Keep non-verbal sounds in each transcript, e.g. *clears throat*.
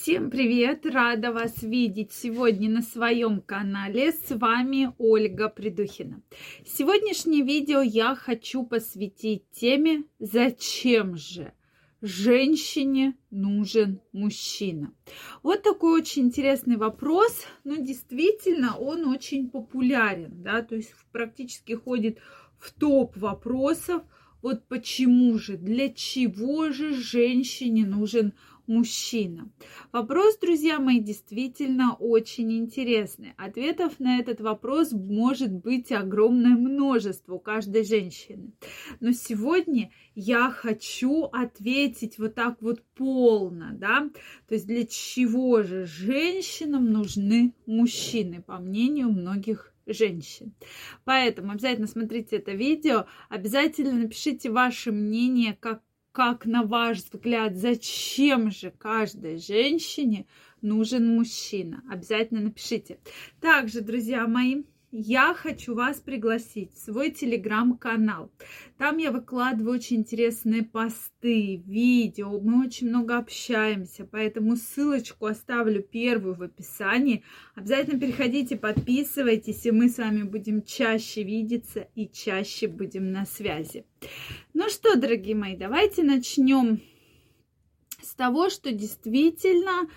Всем привет! Рада вас видеть сегодня на своем канале. С вами Ольга Придухина. Сегодняшнее видео я хочу посвятить теме «Зачем же женщине нужен мужчина?» Вот такой очень интересный вопрос, но действительно он очень популярен, да, то есть практически ходит в топ вопросов, вот почему же, для чего же женщине нужен мужчина? Вопрос, друзья мои, действительно очень интересный. Ответов на этот вопрос может быть огромное множество у каждой женщины. Но сегодня я хочу ответить вот так вот полно, да, то есть для чего же женщинам нужны мужчины, по мнению многих женщин. Поэтому обязательно смотрите это видео, обязательно напишите ваше мнение, как как на ваш взгляд, зачем же каждой женщине нужен мужчина? Обязательно напишите. Также, друзья мои, я хочу вас пригласить в свой телеграм-канал. Там я выкладываю очень интересные посты, видео, мы очень много общаемся, поэтому ссылочку оставлю первую в описании. Обязательно переходите, подписывайтесь, и мы с вами будем чаще видеться и чаще будем на связи. Ну что, дорогие мои, давайте начнем с того, что действительно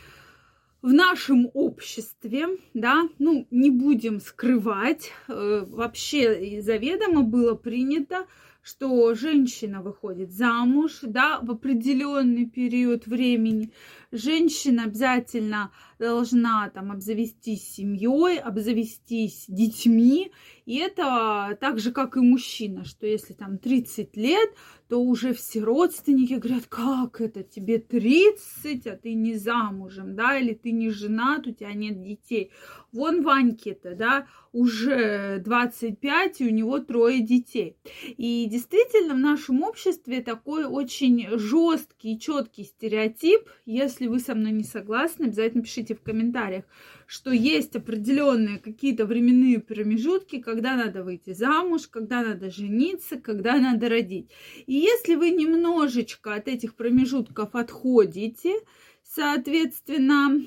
в нашем обществе, да, ну, не будем скрывать, э, вообще заведомо было принято, что женщина выходит замуж, да, в определенный период времени. Женщина обязательно должна там обзавестись семьей, обзавестись детьми. И это так же, как и мужчина, что если там 30 лет, то уже все родственники говорят, как это, тебе 30, а ты не замужем, да, или ты не женат, у тебя нет детей. Вон Ваньке-то, да, уже 25, и у него трое детей. И действительно в нашем обществе такой очень жесткий, четкий стереотип. Если вы со мной не согласны, обязательно пишите в комментариях, что есть определенные какие-то временные промежутки, когда надо выйти замуж, когда надо жениться, когда надо родить. И если вы немножечко от этих промежутков отходите, соответственно,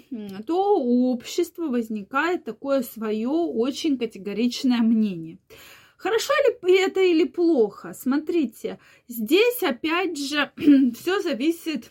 то у общества возникает такое свое очень категоричное мнение. Хорошо ли это или плохо? Смотрите, здесь опять же *clears throat* все зависит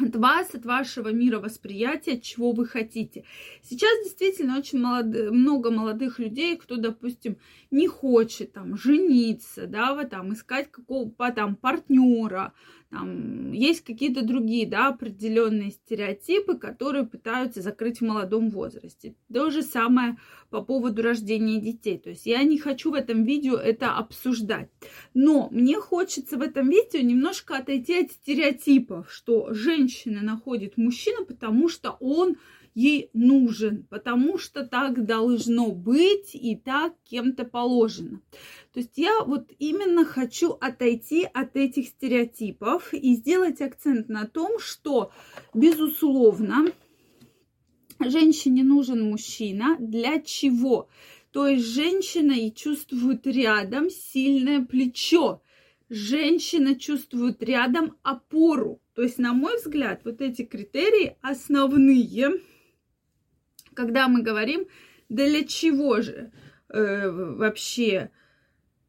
от вас, от вашего мировосприятия, от чего вы хотите. Сейчас действительно очень молод... много молодых людей, кто, допустим, не хочет там жениться, да, вот, там искать какого-то там партнера, там есть какие-то другие, да, определенные стереотипы, которые пытаются закрыть в молодом возрасте. То же самое по поводу рождения детей. То есть я не хочу в этом видео это обсуждать. Но мне хочется в этом видео немножко отойти от стереотипов, что женщина находит мужчину, потому что он ей нужен, потому что так должно быть и так кем-то положено. То есть я вот именно хочу отойти от этих стереотипов и сделать акцент на том, что, безусловно, женщине нужен мужчина. Для чего? То есть женщина и чувствует рядом сильное плечо. Женщина чувствует рядом опору. То есть, на мой взгляд, вот эти критерии основные когда мы говорим, для чего же э, вообще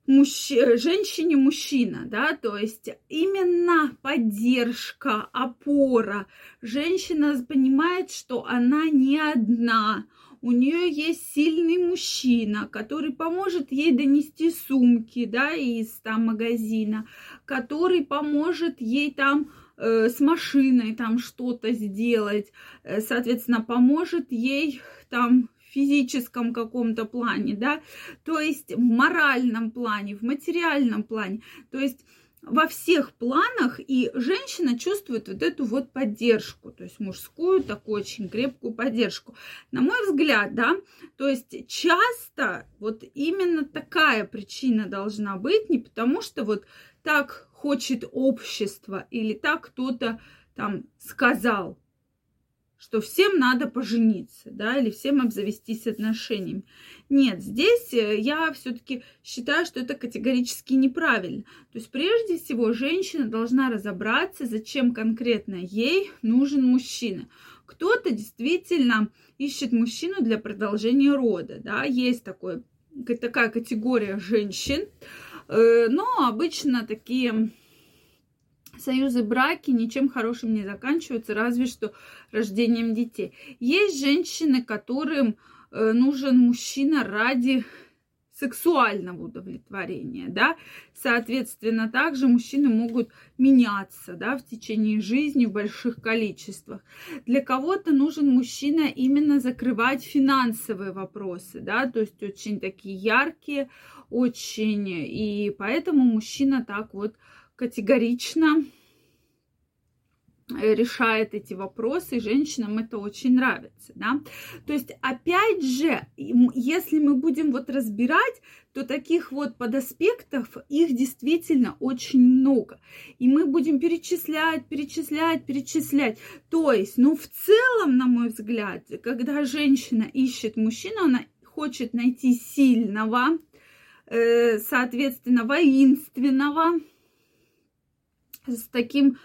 мужч... женщине мужчина, да, то есть именно поддержка, опора. Женщина понимает, что она не одна, у нее есть сильный мужчина, который поможет ей донести сумки, да, из там магазина, который поможет ей там Э, с машиной там что-то сделать, э, соответственно, поможет ей там физическом каком-то плане, да, то есть в моральном плане, в материальном плане, то есть во всех планах, и женщина чувствует вот эту вот поддержку, то есть мужскую такую очень крепкую поддержку. На мой взгляд, да, то есть часто вот именно такая причина должна быть, не потому что вот так хочет общество или так кто-то там сказал. Что всем надо пожениться, да, или всем обзавестись отношениями. Нет, здесь э, я все-таки считаю, что это категорически неправильно. То есть прежде всего женщина должна разобраться, зачем конкретно ей нужен мужчина. Кто-то действительно ищет мужчину для продолжения рода, да, есть такой, такая категория женщин, э, но обычно такие союзы браки ничем хорошим не заканчиваются, разве что рождением детей. Есть женщины, которым э, нужен мужчина ради сексуального удовлетворения, да, соответственно, также мужчины могут меняться, да, в течение жизни в больших количествах. Для кого-то нужен мужчина именно закрывать финансовые вопросы, да, то есть очень такие яркие, очень, и поэтому мужчина так вот категорично э, решает эти вопросы, и женщинам это очень нравится, да. То есть, опять же, если мы будем вот разбирать, то таких вот подаспектов, их действительно очень много. И мы будем перечислять, перечислять, перечислять. То есть, ну, в целом, на мой взгляд, когда женщина ищет мужчину, она хочет найти сильного, э, соответственно, воинственного, с таким,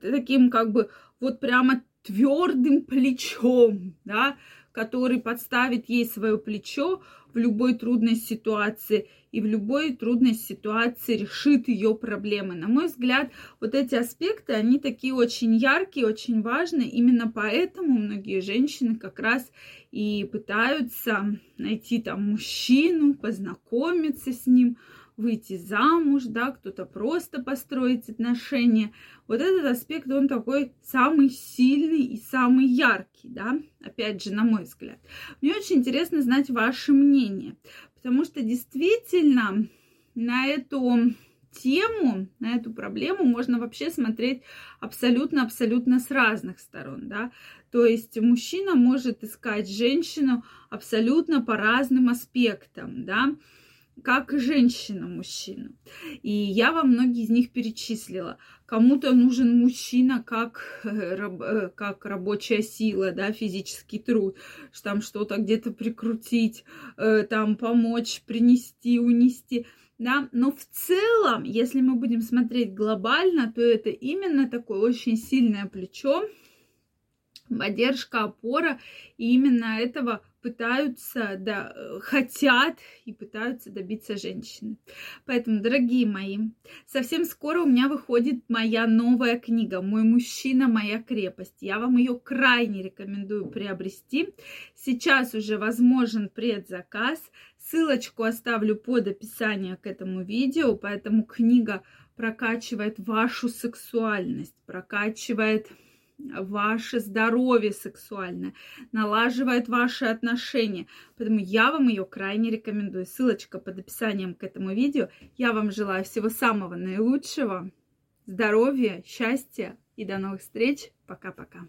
таким как бы вот прямо твердым плечом, да, который подставит ей свое плечо в любой трудной ситуации и в любой трудной ситуации решит ее проблемы. На мой взгляд, вот эти аспекты, они такие очень яркие, очень важные. Именно поэтому многие женщины как раз и пытаются найти там мужчину, познакомиться с ним, выйти замуж, да, кто-то просто построить отношения. Вот этот аспект, он такой самый сильный и самый яркий, да, опять же, на мой взгляд. Мне очень интересно знать ваше мнение, потому что действительно на эту тему, на эту проблему можно вообще смотреть абсолютно-абсолютно с разных сторон, да. То есть мужчина может искать женщину абсолютно по разным аспектам, да как женщина мужчину. И я вам многие из них перечислила. Кому-то нужен мужчина как, э, э, как рабочая сила, да, физический труд, что там что-то где-то прикрутить, э, там помочь, принести, унести. Да? Но в целом, если мы будем смотреть глобально, то это именно такое очень сильное плечо, поддержка, опора. И именно этого пытаются, да, хотят и пытаются добиться женщины. Поэтому, дорогие мои, совсем скоро у меня выходит моя новая книга «Мой мужчина, моя крепость». Я вам ее крайне рекомендую приобрести. Сейчас уже возможен предзаказ. Ссылочку оставлю под описанием к этому видео, поэтому книга прокачивает вашу сексуальность, прокачивает ваше здоровье сексуальное, налаживает ваши отношения. Поэтому я вам ее крайне рекомендую. Ссылочка под описанием к этому видео. Я вам желаю всего самого наилучшего, здоровья, счастья и до новых встреч. Пока-пока.